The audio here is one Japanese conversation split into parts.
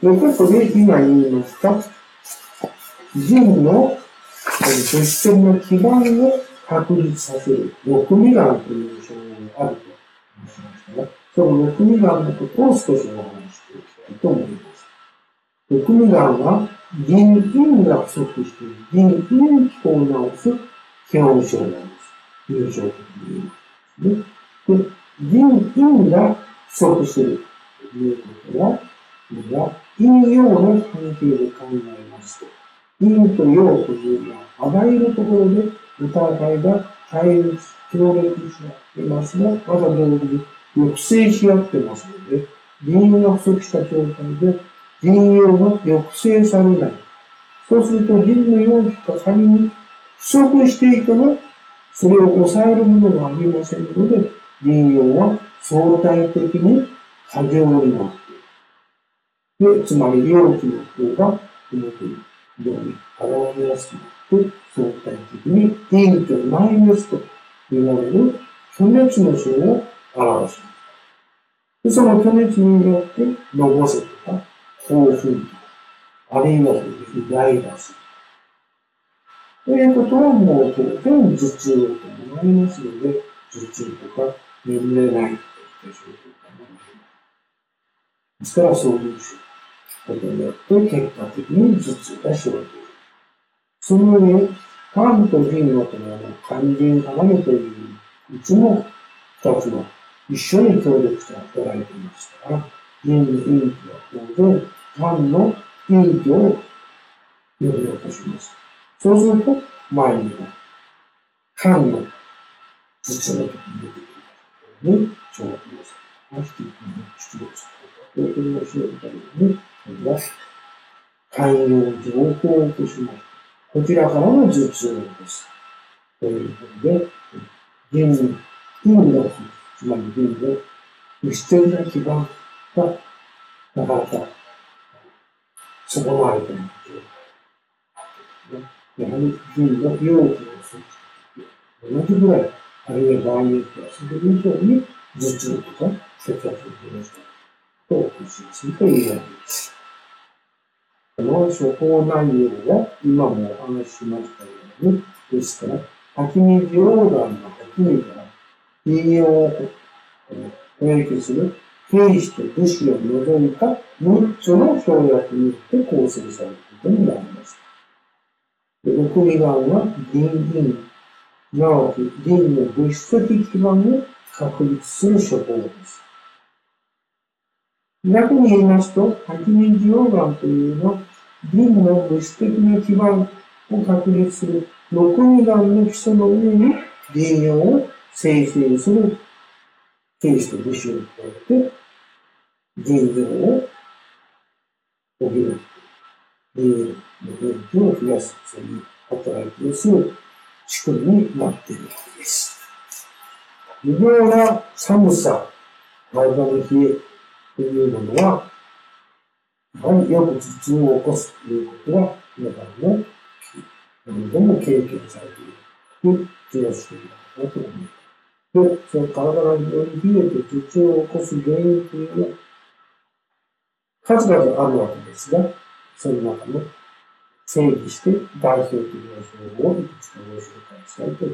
ということで、今言いました、人の物質の基盤を確立させる、六味眼という称号があると申しましたが、その六味眼のことを少しお話していきたいと思います。六味眼は、人因が不足している、人因気候を直す基本症なんです。入症的に言いますね。で、人因が不足しているということは、これは、陰陽の関係で考えますと、陰と陽というのは、あらゆるところでお互いが対立、協力し合っていますが、まだ同時に抑制し合ってますので、陰が不足した状態で、陰陽が抑制されない。そうすると、陰の陽気が仮に不足していても、それを抑えるものがありませんので、陰陽は相対的に過剰になる。で、つまり、陽気の方が表にように現れやすくなって、相対的に陰とマイナスと言われる虚熱の章を表します。で、その虚熱によって、のぼせとか、興奮とか、あるいはイライラする。ということはもう当然頭痛と思いますので、頭痛とか眠れないといった症状が生まれます。ですから、そういうことによって結果的に頭痛が生じる。その上、肝と腎のこの肝腎鏡といういつも二つの一緒に協力して働いていますから、腎の陰気は当然、肝の陰気を呼び起こします。そうすると、前には、肝の頭痛の時に出てくるに、腸のさ、引き出力する。ということを教えるために、今度は、肝陽情報を起こします。こちらからの頭痛です。ということで、現に、陰の、つまり現で、物質的な基盤が、なかなか、損なわれているというやはり、銀の容器の同じぐらい、あるいは場合によっては、それ以上に頭痛とか、血圧を減らしたと、起こしやすいというわけです。この処方内容は、今もお話ししましたように、ですから、吐き水溶岩の吐き水から陰陽を攻撃する兵士と武士を除いた6つの条約によって構成されることになります。六味岩は銀銀、直き銀の物質的基盤を確立する処方です。逆に言いますと、吐き水溶岩というのは銀の物質的な基盤を確立する六二段の基礎の上に銀葉を生成する形式と武士を加えて、銀葉を補って、銀の元気を増やす、そういう働きをする仕組みになっているわけです。微妙な寒さ、体の冷えというものは、やはりよく頭痛を起こすということは、皆さんも何度も経験されている気がしているかなと思います。で、その体がより冷えて頭痛を起こす原因というのは、数々あるわけですが、その中の整理して代表的な情報をいくつかご紹介したいと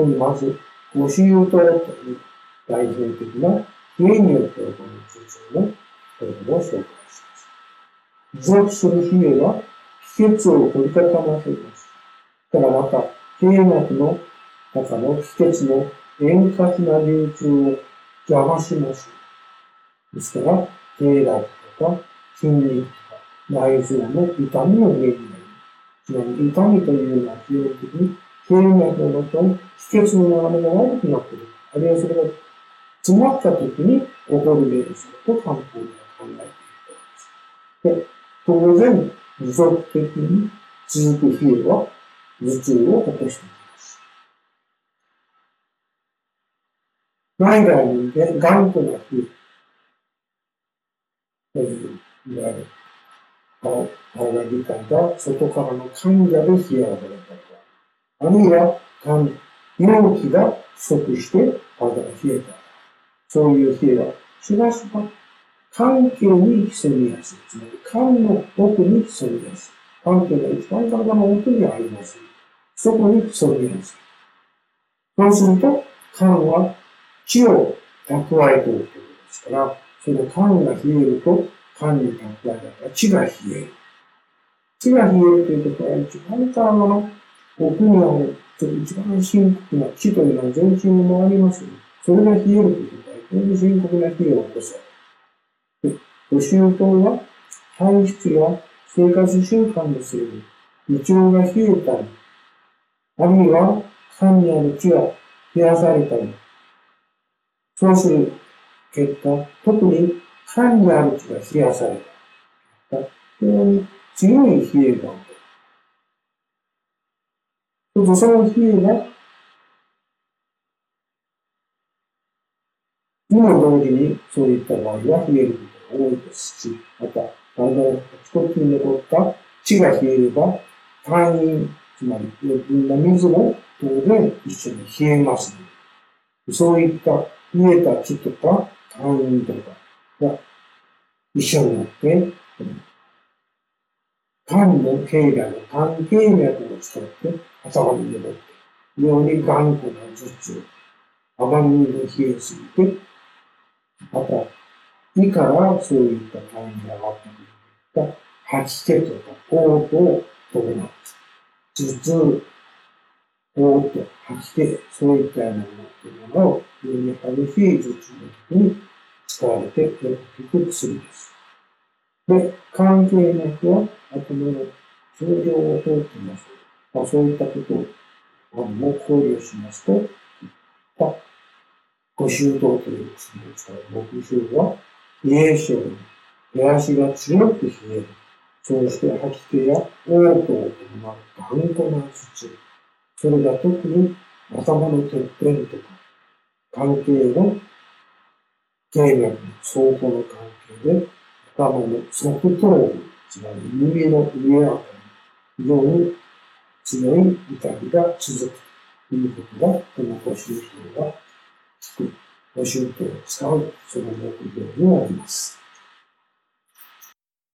思います。まず、ご主有という代表的な冷えによって起こる頭痛の方法を紹介持続する冷えは、気血を取り固ませます。ただまた、経脈の中の気血の円滑な流通を邪魔します。ですから、経絡とか筋肉とか内臓の痛みの原因になり。つまり、痛みというのは基本的に経脈の中の気血の流れが悪くなっている。あるいはそれが詰まった時に起こる現象と漢方で考えているとです。で当然、持続的に続く冷えは頭痛を起こしています。内外にで頑固な冷えという、いわゆる、青が理解が外からの患者で冷え上がれたと。あるいは、容器が不足して体が冷えた。そういう冷えは、しばしば関係に潜みやすい。つまり、肝の奥に潜みやすい。関係が一番体の奥にあります。そこに潜みやすい。そうすると、肝は血を蓄えているということですから、その肝が冷えると、肝に蓄えだから血が冷える。血が冷えるということは、一番体の奥にある、一番深刻な血というのは全身にもありますそれが冷えるということは、非常に深刻な冷えを起こす。ご宗教は、体質や生活習慣のせいで、胃腸が冷えたり、あるいは肝にある血が冷やされたり、そうする結果、特に肝にある血が冷やされた。非常に強い冷えが起こる。その冷えが、も同時にそういった場合は冷えることが多いですし、また、体のあちこちに残った血が冷えれば、退院、つまり余分な水も当然一緒に冷えます、ね。そういった冷えた血とか、退院とかが一緒になって、肝の経絡の肝経脈を使って頭に登って、非常に頑固な頭痛、甘みの冷えすぎて、また、胃からそういった肝が上がってくる。吐き気とか、嘔吐を伴う。頭痛、おーっと吐き気、そういったようなものっていうのを、非常に激しい頭痛の時に使われてよく薬です。で、関係脈は頭の通常を通っています。まあ、そういったことをも考慮しますと、ご周到という薬を使う牧臭は、冷え性に手足が強く冷える。そうして吐き気や嘔吐を伴う頑固な頭痛。それが特に頭のてっぺんとか、関係の経脈の相互の関係で、頭の側頭部、つまり耳の上あたり、非常に強い痛みが続くということが、このご宗教がつく、募集と使う、その目標になります。